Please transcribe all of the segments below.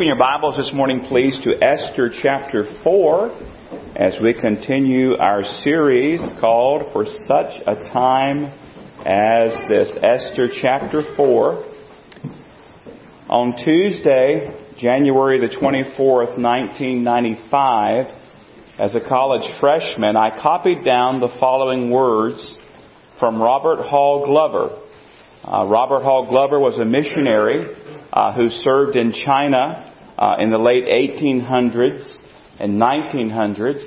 Open your Bibles this morning, please, to Esther chapter 4 as we continue our series called For Such a Time as This. Esther chapter 4. On Tuesday, January the 24th, 1995, as a college freshman, I copied down the following words from Robert Hall Glover. Uh, Robert Hall Glover was a missionary uh, who served in China uh, in the late 1800s and 1900s,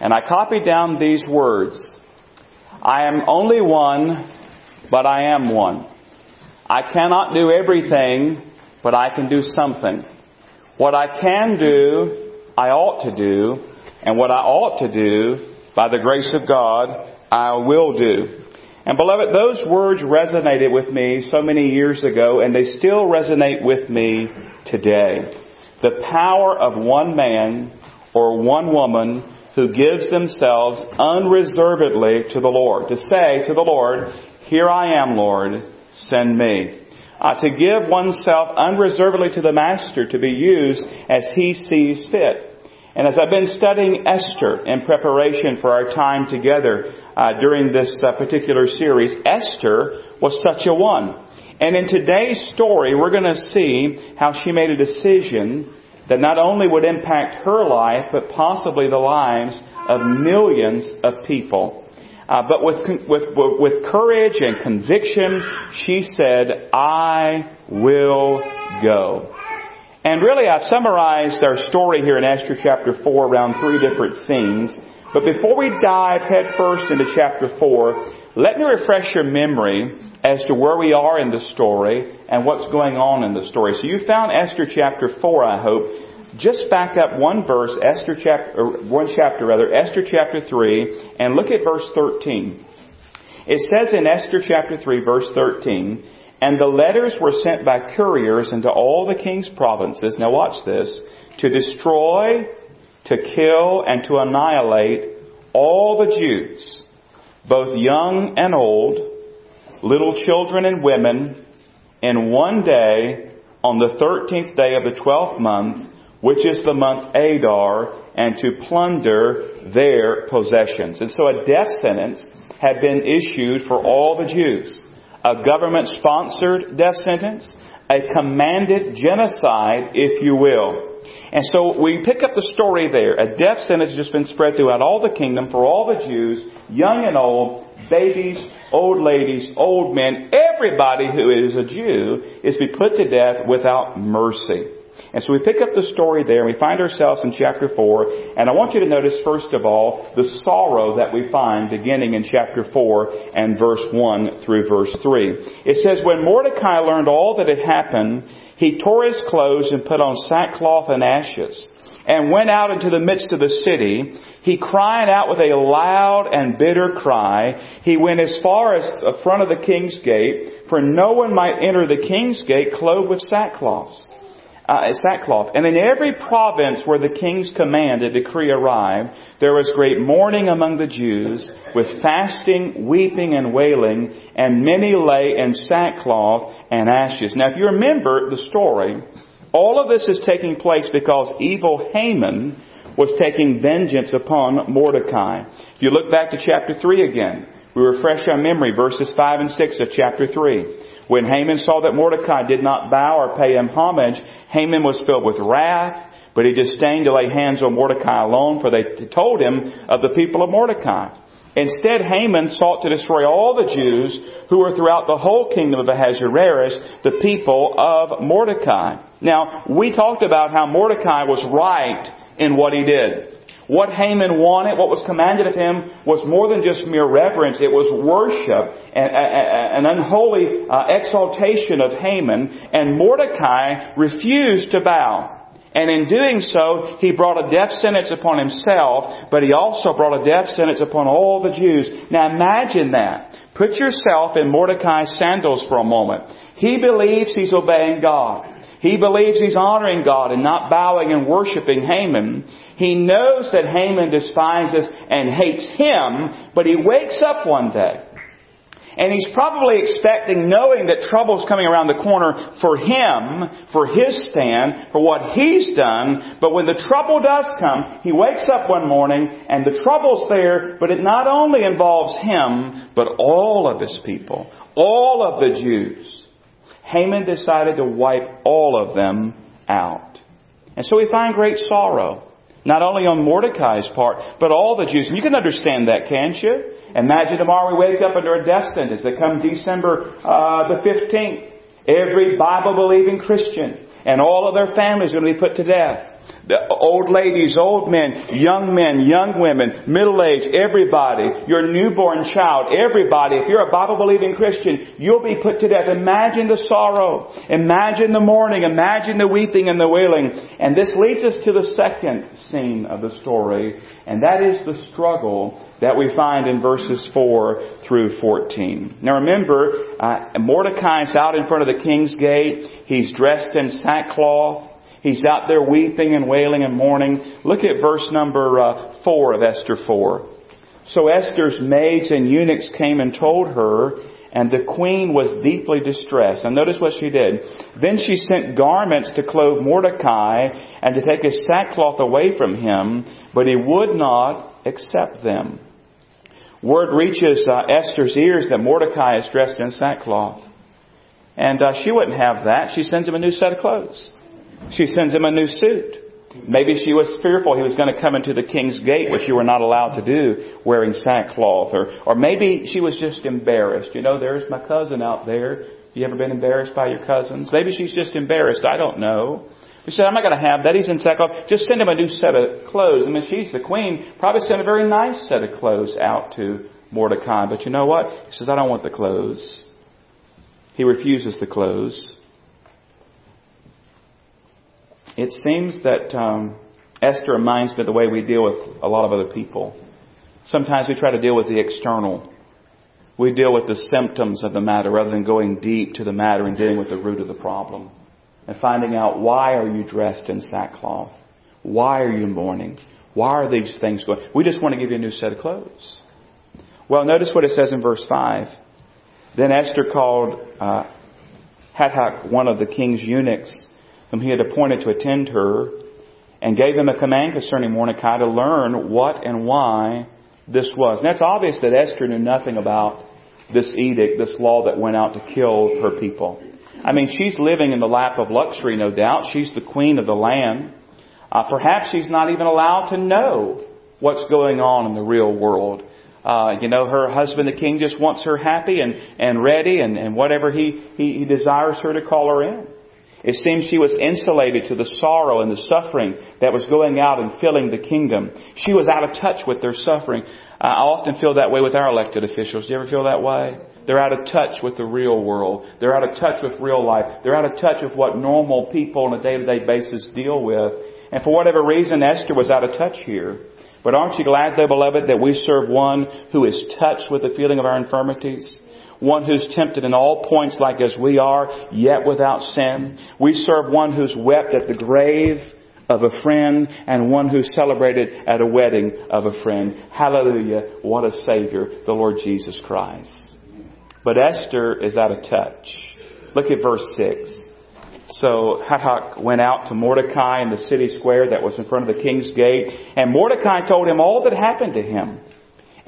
and I copied down these words. I am only one, but I am one. I cannot do everything, but I can do something. What I can do, I ought to do, and what I ought to do, by the grace of God, I will do. And beloved, those words resonated with me so many years ago, and they still resonate with me today. The power of one man or one woman who gives themselves unreservedly to the Lord. To say to the Lord, Here I am, Lord, send me. Uh, to give oneself unreservedly to the Master to be used as He sees fit. And as I've been studying Esther in preparation for our time together uh, during this uh, particular series, Esther was such a one. And in today's story, we're going to see how she made a decision that not only would impact her life, but possibly the lives of millions of people. Uh, but with, with, with courage and conviction, she said, I will go. And really, I've summarized our story here in Esther chapter 4 around three different scenes. But before we dive headfirst into chapter 4, let me refresh your memory as to where we are in the story and what's going on in the story. So you found Esther chapter 4, I hope. Just back up one verse, Esther chapter, one chapter rather, Esther chapter 3, and look at verse 13. It says in Esther chapter 3, verse 13, and the letters were sent by couriers into all the king's provinces, now watch this, to destroy, to kill, and to annihilate all the Jews, both young and old, little children and women, and one day on the thirteenth day of the twelfth month, which is the month Adar, and to plunder their possessions. And so a death sentence had been issued for all the Jews a government sponsored death sentence, a commanded genocide, if you will. And so we pick up the story there. A death sentence has just been spread throughout all the kingdom for all the Jews, young and old, babies, old ladies, old men, everybody who is a Jew is to be put to death without mercy. And so we pick up the story there and we find ourselves in chapter 4. And I want you to notice, first of all, the sorrow that we find beginning in chapter 4 and verse 1 through verse 3. It says, When Mordecai learned all that had happened, he tore his clothes and put on sackcloth and ashes and went out into the midst of the city. He cried out with a loud and bitter cry. He went as far as the front of the king's gate, for no one might enter the king's gate clothed with sackcloth uh, sackcloth. And in every province where the king's command and decree arrived, there was great mourning among the Jews, with fasting, weeping, and wailing, and many lay in sackcloth and ashes. Now, if you remember the story, all of this is taking place because evil Haman was taking vengeance upon Mordecai. If you look back to chapter 3 again, we refresh our memory, verses 5 and 6 of chapter 3. When Haman saw that Mordecai did not bow or pay him homage, Haman was filled with wrath, but he disdained to lay hands on Mordecai alone, for they told him of the people of Mordecai. Instead, Haman sought to destroy all the Jews who were throughout the whole kingdom of Ahasuerus, the people of Mordecai. Now, we talked about how Mordecai was right in what he did. What Haman wanted, what was commanded of him, was more than just mere reverence. It was worship and an unholy uh, exaltation of Haman. And Mordecai refused to bow. And in doing so, he brought a death sentence upon himself, but he also brought a death sentence upon all the Jews. Now imagine that. Put yourself in Mordecai's sandals for a moment. He believes he's obeying God. He believes he's honoring God and not bowing and worshiping Haman. He knows that Haman despises and hates him, but he wakes up one day And he's probably expecting, knowing that trouble's coming around the corner for him, for his stand, for what he's done. But when the trouble does come, he wakes up one morning and the trouble's there, but it not only involves him, but all of his people, all of the Jews. Haman decided to wipe all of them out. And so we find great sorrow. Not only on Mordecai's part, but all the Jews. And you can understand that, can't you? Imagine tomorrow we wake up under a death sentence that come December uh, the 15th. Every Bible believing Christian and all of their families are going to be put to death. The old ladies, old men, young men, young women, middle age, everybody, your newborn child, everybody, if you're a Bible believing Christian, you'll be put to death. Imagine the sorrow. Imagine the mourning. Imagine the weeping and the wailing. And this leads us to the second scene of the story, and that is the struggle that we find in verses 4 through 14. Now remember, uh, Mordecai's out in front of the king's gate. He's dressed in sackcloth. He's out there weeping and wailing and mourning. Look at verse number uh, 4 of Esther 4. So Esther's maids and eunuchs came and told her, and the queen was deeply distressed. And notice what she did. Then she sent garments to clothe Mordecai and to take his sackcloth away from him, but he would not accept them. Word reaches uh, Esther's ears that Mordecai is dressed in sackcloth. And uh, she wouldn't have that. She sends him a new set of clothes. She sends him a new suit. Maybe she was fearful he was going to come into the king's gate, which you were not allowed to do, wearing sackcloth. Or, or maybe she was just embarrassed. You know, there's my cousin out there. You ever been embarrassed by your cousins? Maybe she's just embarrassed. I don't know. She said, I'm not going to have that. He's in sackcloth. Just send him a new set of clothes. I mean, she's the queen. Probably send a very nice set of clothes out to Mordecai. But you know what? He says, I don't want the clothes. He refuses the clothes. It seems that um, Esther reminds me of the way we deal with a lot of other people. Sometimes we try to deal with the external. We deal with the symptoms of the matter rather than going deep to the matter and dealing with the root of the problem. And finding out why are you dressed in sackcloth? Why are you mourning? Why are these things going? We just want to give you a new set of clothes. Well, notice what it says in verse 5. Then Esther called uh, one of the king's eunuchs, whom he had appointed to attend her, and gave him a command concerning Mordecai to learn what and why this was. And it's obvious that Esther knew nothing about this edict, this law that went out to kill her people. I mean, she's living in the lap of luxury, no doubt. She's the queen of the land. Uh, perhaps she's not even allowed to know what's going on in the real world. Uh, you know, her husband, the king, just wants her happy and, and ready and, and whatever he, he, he desires her to call her in. It seems she was insulated to the sorrow and the suffering that was going out and filling the kingdom. She was out of touch with their suffering. I often feel that way with our elected officials. Do you ever feel that way? They're out of touch with the real world. They're out of touch with real life. They're out of touch with what normal people on a day-to-day basis deal with. And for whatever reason, Esther was out of touch here. But aren't you glad, though, beloved, that we serve one who is touched with the feeling of our infirmities? One who's tempted in all points like as we are, yet without sin. We serve one who's wept at the grave of a friend and one who celebrated at a wedding of a friend. Hallelujah. What a Savior, the Lord Jesus Christ. But Esther is out of touch. Look at verse 6. So Hathach went out to Mordecai in the city square that was in front of the king's gate, and Mordecai told him all that happened to him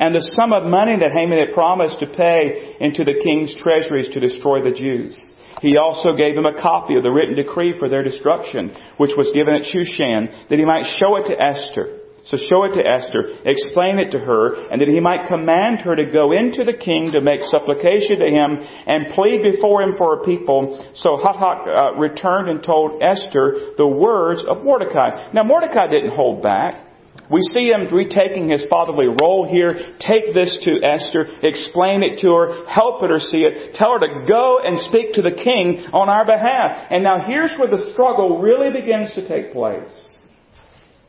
and the sum of money that Haman had promised to pay into the king's treasuries to destroy the Jews. He also gave him a copy of the written decree for their destruction, which was given at Shushan, that he might show it to Esther. So show it to Esther, explain it to her, and that he might command her to go into the king to make supplication to him and plead before him for her people. So Hathach uh, returned and told Esther the words of Mordecai. Now Mordecai didn't hold back. We see him retaking his fatherly role here. Take this to Esther, explain it to her, help her see it, tell her to go and speak to the king on our behalf. And now here's where the struggle really begins to take place.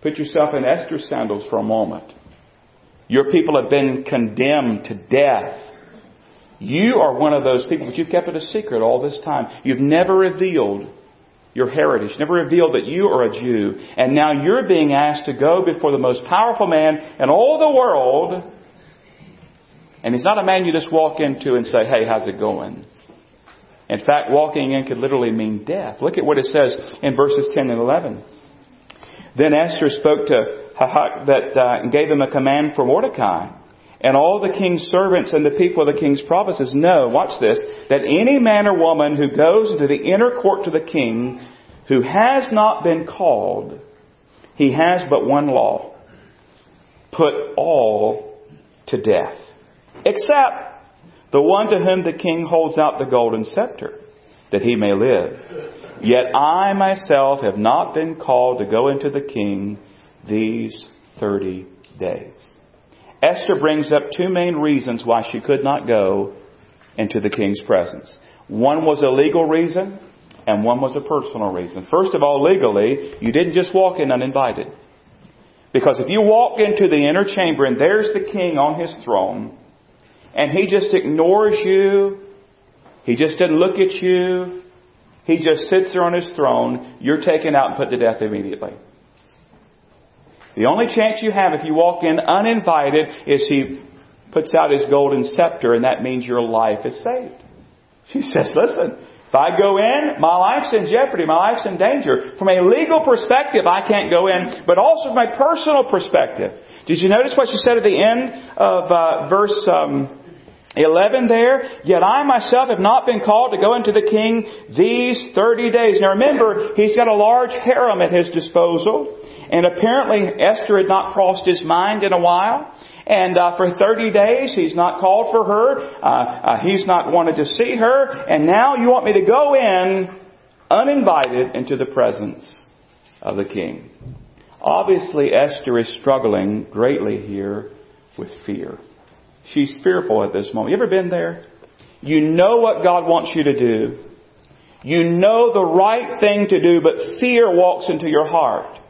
Put yourself in Esther's sandals for a moment. Your people have been condemned to death. You are one of those people, but you've kept it a secret all this time. You've never revealed your heritage, never revealed that you are a Jew. And now you're being asked to go before the most powerful man in all the world And he's not a man you just walk into and say, hey, how's it going? In fact, walking in could literally mean death. Look at what it says in verses 10 and 11. Then Esther spoke to Hathach that uh, gave him a command for Mordecai. And all the king's servants and the people of the king's provinces know, watch this, that any man or woman who goes into the inner court to the king who has not been called, he has but one law. Put all to death. Except the one to whom the king holds out the golden scepter, that he may live. Yet I myself have not been called to go into the king these 30 days. Esther brings up two main reasons why she could not go into the king's presence. One was a legal reason, and one was a personal reason. First of all, legally, you didn't just walk in uninvited. Because if you walk into the inner chamber and there's the king on his throne, and he just ignores you, he just doesn't look at you, he just sits there on his throne, you're taken out and put to death immediately. The only chance you have if you walk in uninvited is he puts out his golden scepter and that means your life is saved. She says, listen, if I go in, my life's in jeopardy, my life's in danger. From a legal perspective, I can't go in, but also from a personal perspective. Did you notice what she said at the end of uh, verse um, 11 there? Yet I myself have not been called to go into the king these 30 days. Now remember, he's got a large harem at his disposal. And apparently Esther had not crossed his mind in a while. And uh, for 30 days, he's not called for her. Uh, uh, he's not wanted to see her. And now you want me to go in uninvited into the presence of the king. Obviously, Esther is struggling greatly here with fear. She's fearful at this moment. You ever been there? You know what God wants you to do. You know the right thing to do, but fear walks into your heart.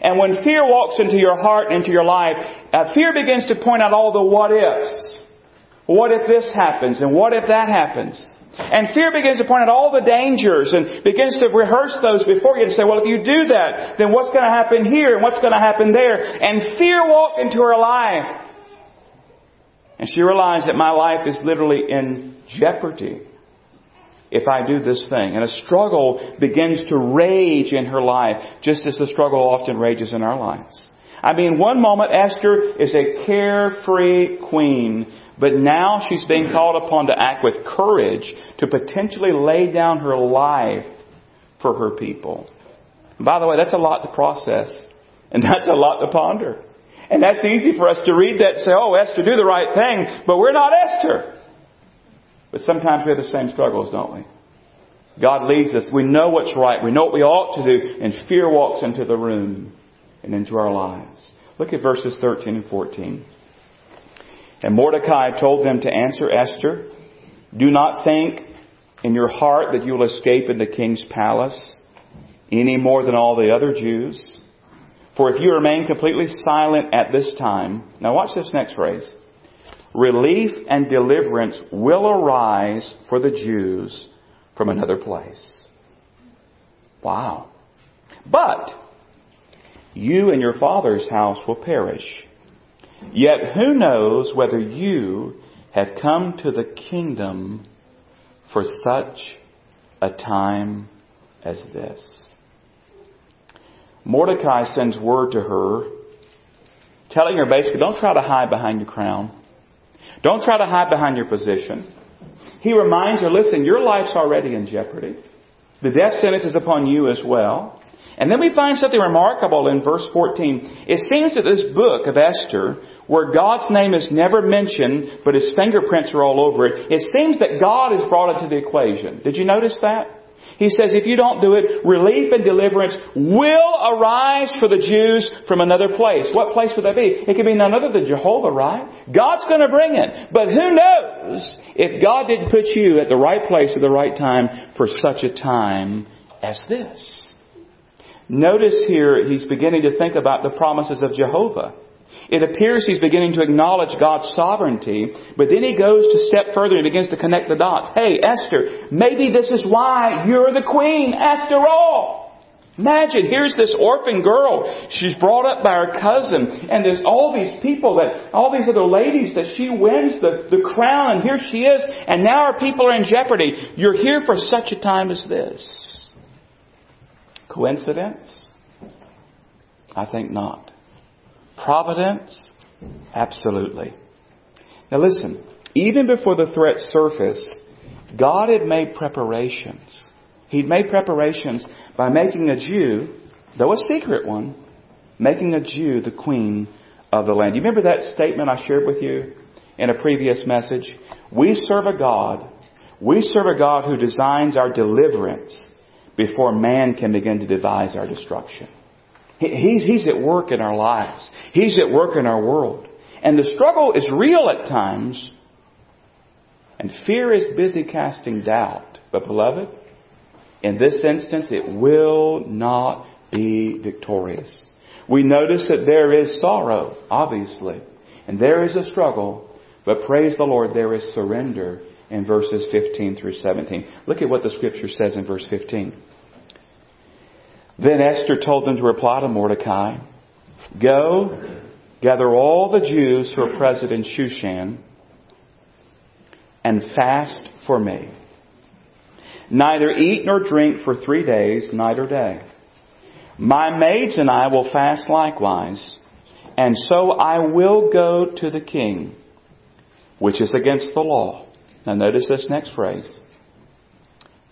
And when fear walks into your heart and into your life, uh, fear begins to point out all the what ifs. What if this happens? And what if that happens? And fear begins to point out all the dangers and begins to rehearse those before you and say, well, if you do that, then what's going to happen here and what's going to happen there? And fear walked into her life. And she realized that my life is literally in jeopardy if I do this thing. And a struggle begins to rage in her life, just as the struggle often rages in our lives. I mean, one moment Esther is a carefree queen, but now she's being called upon to act with courage to potentially lay down her life for her people. by the way, that's a lot to process, and that's a lot to ponder. And that's easy for us to read that and say, oh, Esther, do the right thing, but we're not Esther. But sometimes we have the same struggles, don't we? God leads us. We know what's right. We know what we ought to do. And fear walks into the room and into our lives. Look at verses 13 and 14. And Mordecai told them to answer Esther, Do not think in your heart that you will escape in the king's palace any more than all the other Jews. For if you remain completely silent at this time, now watch this next phrase relief and deliverance will arise for the Jews from another place. Wow. But you and your father's house will perish. Yet who knows whether you have come to the kingdom for such a time as this. Mordecai sends word to her, telling her basically, don't try to hide behind your crown. Don't try to hide behind your position. He reminds her, listen, your life's already in jeopardy. The death sentence is upon you as well. And then we find something remarkable in verse 14. It seems that this book of Esther, where God's name is never mentioned, but his fingerprints are all over it, it seems that God is brought into the equation. Did you notice that? He says if you don't do it, relief and deliverance will arise for the Jews from another place. What place would that be? It could be none other than Jehovah, right? God's going to bring it. But who knows if God didn't put you at the right place at the right time for such a time as this? Notice here he's beginning to think about the promises of Jehovah. It appears he's beginning to acknowledge God's sovereignty, but then he goes to step further and begins to connect the dots. Hey, Esther, maybe this is why you're the queen after all. Imagine, here's this orphan girl. She's brought up by her cousin, and there's all these people that, all these other ladies that she wins the, the crown, and here she is, and now our people are in jeopardy. You're here for such a time as this. Coincidence? I think not. Providence? Absolutely. Now listen, even before the threat surfaced, God had made preparations. He'd made preparations by making a Jew, though a secret one, making a Jew the queen of the land. You remember that statement I shared with you in a previous message? We serve a God, we serve a God who designs our deliverance before man can begin to devise our destruction. He's, he's at work in our lives. He's at work in our world. And the struggle is real at times. And fear is busy casting doubt. But beloved, in this instance, it will not be victorious. We notice that there is sorrow, obviously, and there is a struggle, but praise the Lord, there is surrender in verses 15 through 17. Look at what the scripture says in verse 15. Then Esther told them to reply to Mordecai, Go, gather all the Jews who are present in Shushan, and fast for me. Neither eat nor drink for three days, night or day. My maids and I will fast likewise, and so I will go to the king, which is against the law. Now notice this next phrase.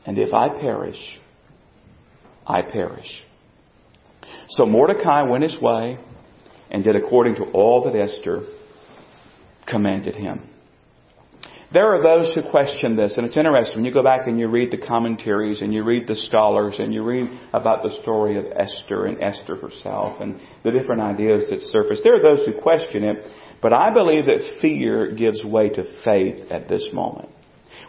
And if I perish, I perish. So Mordecai went his way and did according to all that Esther commanded him. There are those who question this, and it's interesting when you go back and you read the commentaries and you read the scholars and you read about the story of Esther and Esther herself and the different ideas that surface. There are those who question it, but I believe that fear gives way to faith at this moment.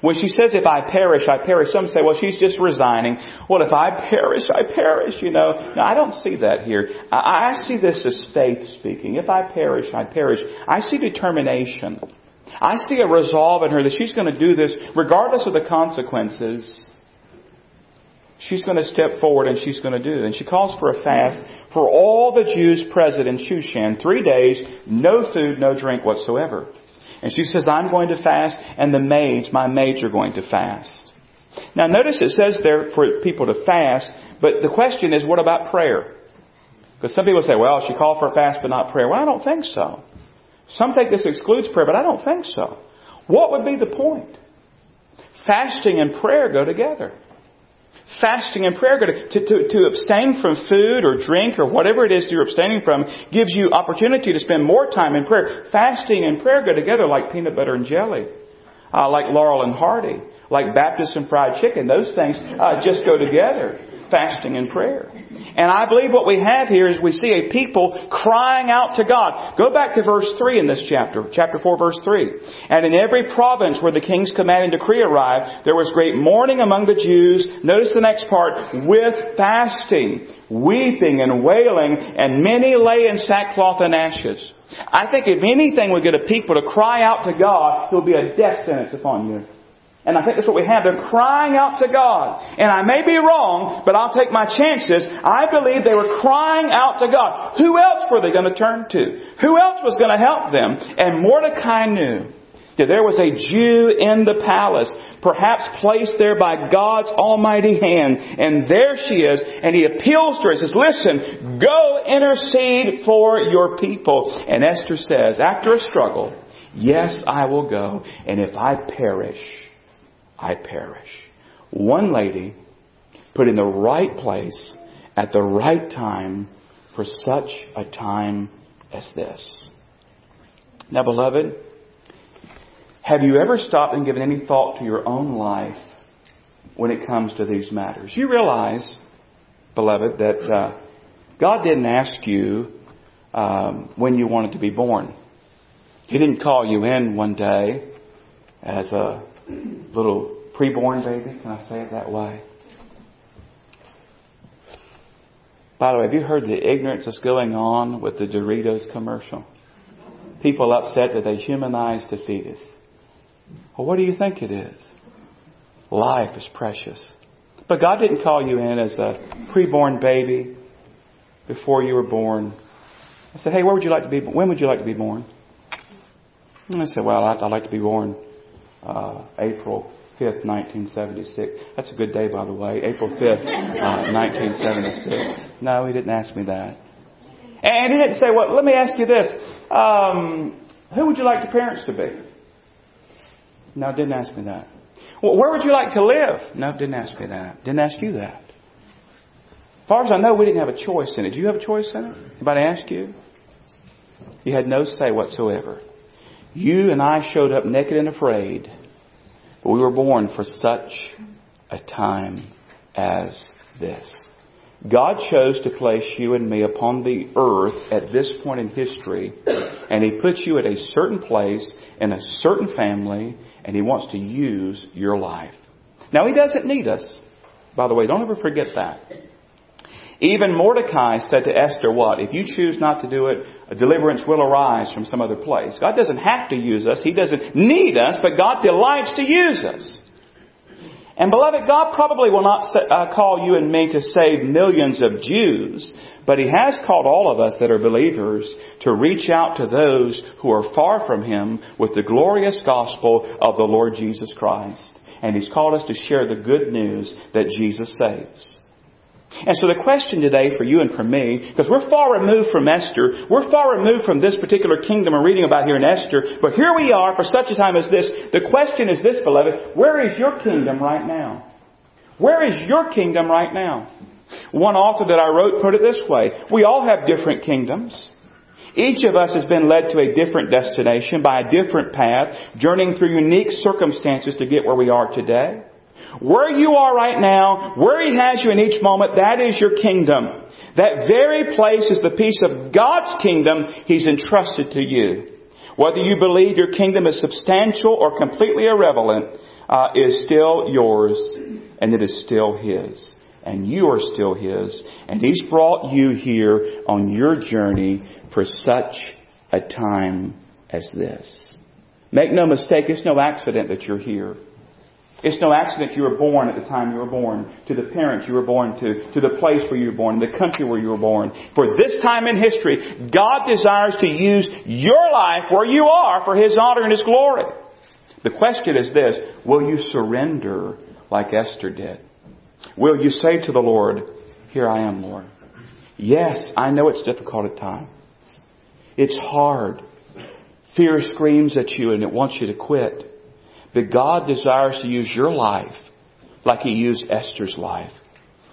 When she says, if I perish, I perish, some say, well, she's just resigning. Well, if I perish, I perish, you know. No, I don't see that here. I, I see this as faith speaking. If I perish, I perish. I see determination. I see a resolve in her that she's going to do this regardless of the consequences. She's going to step forward and she's going to do it. And she calls for a fast for all the Jews present in Shushan. Three days, no food, no drink whatsoever. And she says, I'm going to fast and the maids, my maids are going to fast. Now notice it says there for people to fast, but the question is, what about prayer? Because some people say, well, she called for a fast but not prayer. Well, I don't think so. Some think this excludes prayer, but I don't think so. What would be the point? Fasting and prayer go together. Fasting and prayer go to, to, to abstain from food or drink or whatever it is you're abstaining from gives you opportunity to spend more time in prayer. Fasting and prayer go together like peanut butter and jelly, uh, like Laurel and Hardy, like Baptist and fried chicken. Those things uh, just go together. Fasting and prayer. And I believe what we have here is we see a people crying out to God. Go back to verse 3 in this chapter, chapter 4 verse 3. And in every province where the king's command and decree arrived, there was great mourning among the Jews. Notice the next part, with fasting, weeping and wailing, and many lay in sackcloth and ashes. I think if anything would get a people to cry out to God, it will be a death sentence upon you. And I think that's what we have. They're crying out to God. And I may be wrong, but I'll take my chances. I believe they were crying out to God. Who else were they going to turn to? Who else was going to help them? And Mordecai knew that there was a Jew in the palace, perhaps placed there by God's almighty hand. And there she is. And he appeals to her and says, listen, go intercede for your people. And Esther says, after a struggle, yes, I will go. And if I perish, I perish. One lady put in the right place at the right time for such a time as this. Now, beloved, have you ever stopped and given any thought to your own life when it comes to these matters? You realize, beloved, that uh, God didn't ask you um, when you wanted to be born. He didn't call you in one day as a little preborn baby. Can I say it that way? By the way, have you heard the ignorance that's going on with the Doritos commercial? People upset that they humanized the fetus. Well, what do you think it is? Life is precious. But God didn't call you in as a preborn baby before you were born. I said, hey, where would you like to be? When would you like to be born? And I said, well, I'd, I'd like to be born uh, April 5th, 1976. That's a good day, by the way. April 5th, uh, 1976. No, he didn't ask me that. And he didn't say, well, let me ask you this. Um, who would you like your parents to be? No, didn't ask me that. Well, where would you like to live? No, didn't ask me that. Didn't ask you that. As far as I know, we didn't have a choice in it. Do you have a choice in it? Anybody ask you? You had no say whatsoever. You and I showed up naked and afraid, but we were born for such a time as this. God chose to place you and me upon the earth at this point in history, and He put you at a certain place in a certain family, and He wants to use your life. Now, He doesn't need us. By the way, don't ever forget that. Even Mordecai said to Esther, what? If you choose not to do it, a deliverance will arise from some other place. God doesn't have to use us. He doesn't need us, but God delights to use us. And beloved, God probably will not uh, call you and me to save millions of Jews, but He has called all of us that are believers to reach out to those who are far from Him with the glorious gospel of the Lord Jesus Christ. And He's called us to share the good news that Jesus saves. And so the question today for you and for me, because we're far removed from Esther, we're far removed from this particular kingdom we're reading about here in Esther, but here we are for such a time as this. The question is this, beloved, where is your kingdom right now? Where is your kingdom right now? One author that I wrote put it this way. We all have different kingdoms. Each of us has been led to a different destination by a different path, journeying through unique circumstances to get where we are today. Where you are right now, where He has you in each moment, that is your kingdom. That very place is the piece of God's kingdom He's entrusted to you. Whether you believe your kingdom is substantial or completely irrelevant, uh, is still yours, and it is still His. And you are still His, and He's brought you here on your journey for such a time as this. Make no mistake, it's no accident that you're here. It's no accident you were born at the time you were born, to the parents you were born to, to the place where you were born, the country where you were born. For this time in history, God desires to use your life where you are for His honor and His glory. The question is this, will you surrender like Esther did? Will you say to the Lord, here I am, Lord. Yes, I know it's difficult at times. It's hard. Fear screams at you and it wants you to quit. But God desires to use your life like He used Esther's life.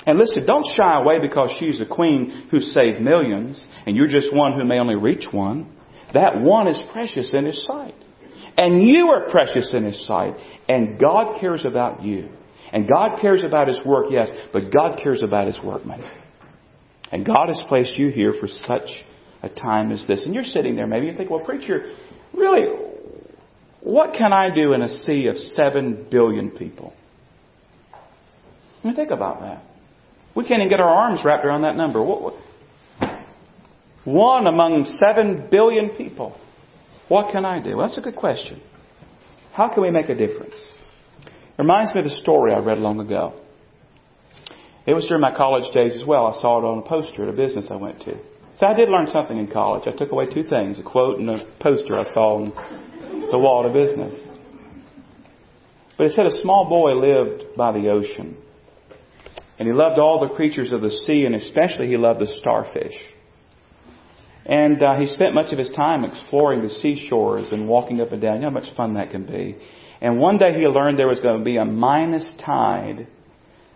And listen, don't shy away because she's a queen who saved millions and you're just one who may only reach one. That one is precious in His sight. And you are precious in His sight. And God cares about you. And God cares about His work, yes, but God cares about His workman. And God has placed you here for such a time as this. And you're sitting there, maybe you think, well, preacher, really, what can I do in a sea of seven billion people? I mean, think about that. We can't even get our arms wrapped around that number. One among seven billion people. What can I do? Well, that's a good question. How can we make a difference? It reminds me of a story I read long ago. It was during my college days as well. I saw it on a poster at a business I went to. So I did learn something in college. I took away two things, a quote and a poster I saw on the wall to business. But it said a small boy lived by the ocean. And he loved all the creatures of the sea, and especially he loved the starfish. And uh, he spent much of his time exploring the seashores and walking up and down. You know how much fun that can be. And one day he learned there was going to be a minus tide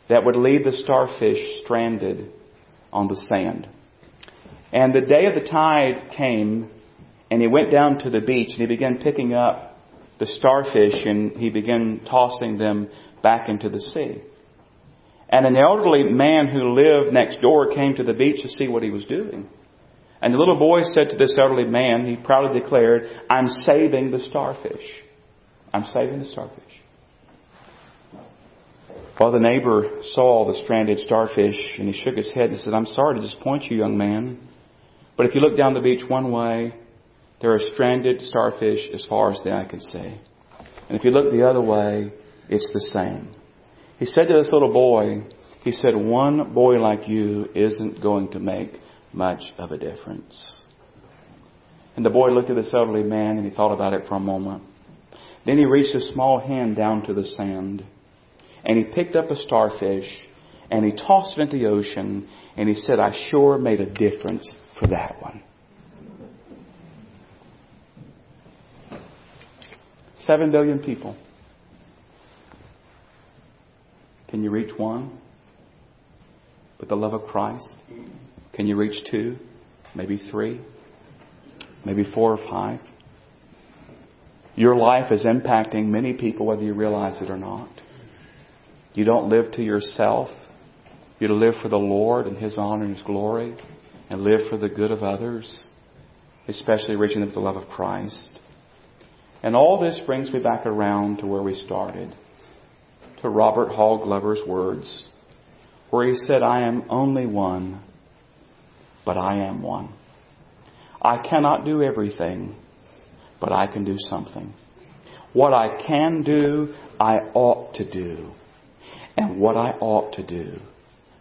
that would leave the starfish stranded on the sand. And the day of the tide came, and he went down to the beach and he began picking up the starfish and he began tossing them back into the sea. And an elderly man who lived next door came to the beach to see what he was doing. And the little boy said to this elderly man, he proudly declared, I'm saving the starfish. I'm saving the starfish. Well, the neighbor saw the stranded starfish and he shook his head and said, I'm sorry to disappoint you, young man. But if you look down the beach one way, there are stranded starfish as far as the eye can see. And if you look the other way, it's the same. He said to this little boy, he said, one boy like you isn't going to make much of a difference. And the boy looked at this elderly man and he thought about it for a moment. Then he reached his small hand down to the sand and he picked up a starfish and he tossed it into the ocean and he said, I sure made a difference for that one. Seven billion people. Can you reach one with the love of Christ? Can you reach two? Maybe three? Maybe four or five? Your life is impacting many people whether you realize it or not. You don't live to yourself. You live for the Lord and His honor and His glory and live for the good of others, especially reaching them with the love of Christ. And all this brings me back around to where we started, to Robert Hall Glover's words, where he said, I am only one, but I am one. I cannot do everything, but I can do something. What I can do, I ought to do. And what I ought to do,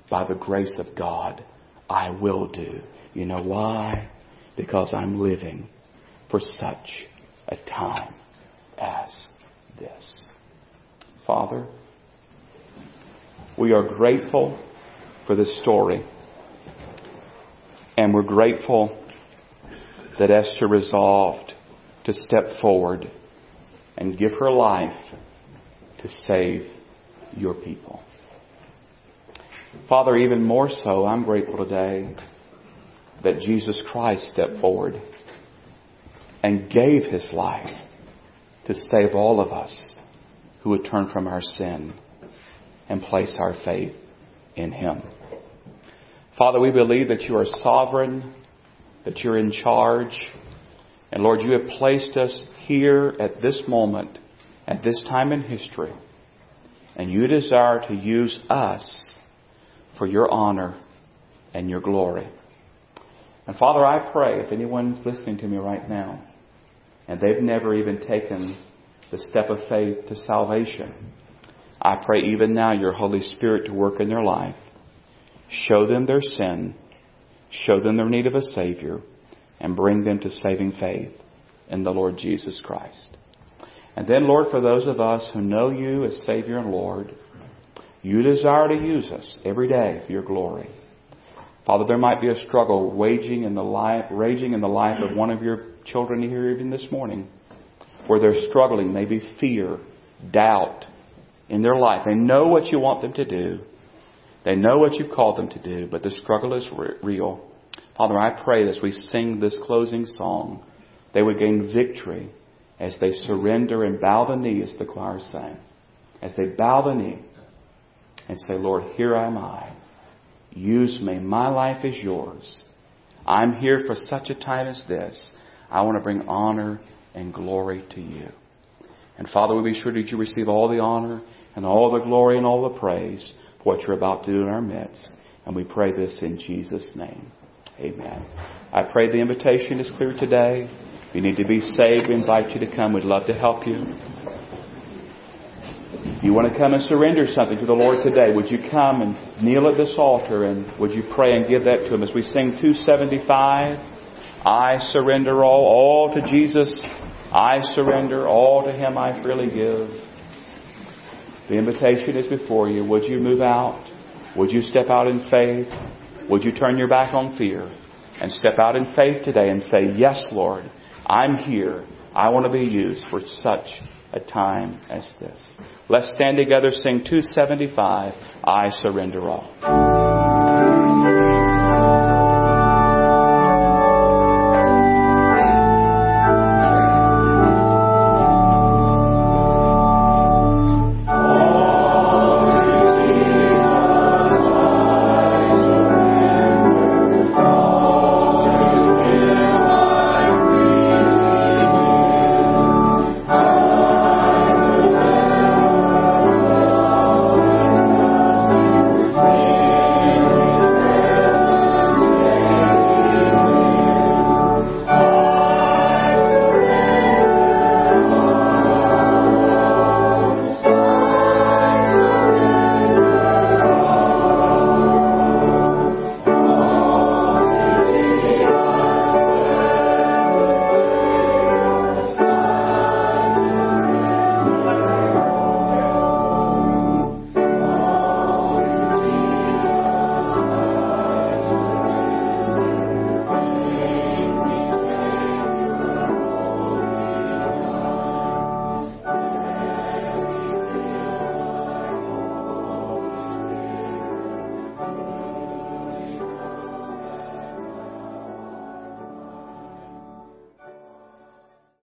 by the grace of God, I will do. You know why? Because I'm living for such a time as this. Father, we are grateful for this story. And we're grateful that Esther resolved to step forward and give her life to save your people. Father, even more so, I'm grateful today that Jesus Christ stepped forward and gave his life to save all of us who would turn from our sin and place our faith in him. Father, we believe that you are sovereign that you're in charge. And Lord, you have placed us here at this moment, at this time in history. And you desire to use us for your honor and your glory. And Father, I pray if anyone's listening to me right now and they've never even taken the step of faith to salvation, I pray even now your Holy Spirit to work in their life. Show them their sin show them their need of a Savior, and bring them to saving faith in the Lord Jesus Christ. And then, Lord, for those of us who know you as Savior and Lord, you desire to use us every day for your glory. Father, there might be a struggle waging in the life, raging in the life of one of your children here even this morning, where they're struggling, maybe fear, doubt in their life. They know what you want them to do, they know what you've called them to do, but the struggle is real. Father, I pray as we sing this closing song, they would gain victory as they surrender and bow the knee, as the choir sang. As they bow the knee and say, Lord, here am I. Use me. My life is yours. I'm here for such a time as this. I want to bring honor and glory to you. And Father, we be sure that you receive all the honor and all the glory and all the praise for what you're about to do in our midst. And we pray this in Jesus' name. Amen. I pray the invitation is clear today. If you need to be saved, we invite you to come. We'd love to help you. If you want to come and surrender something to the Lord today, would you come and kneel at this altar and would you pray and give that to Him as we sing 275? I surrender all, all to Jesus. I surrender all to Him I freely give. The invitation is before you. Would you move out? Would you step out in faith? Would you turn your back on fear and step out in faith today and say, Yes, Lord, I'm here. I want to be used for such a time as this. Let's stand together, sing 275, I surrender all.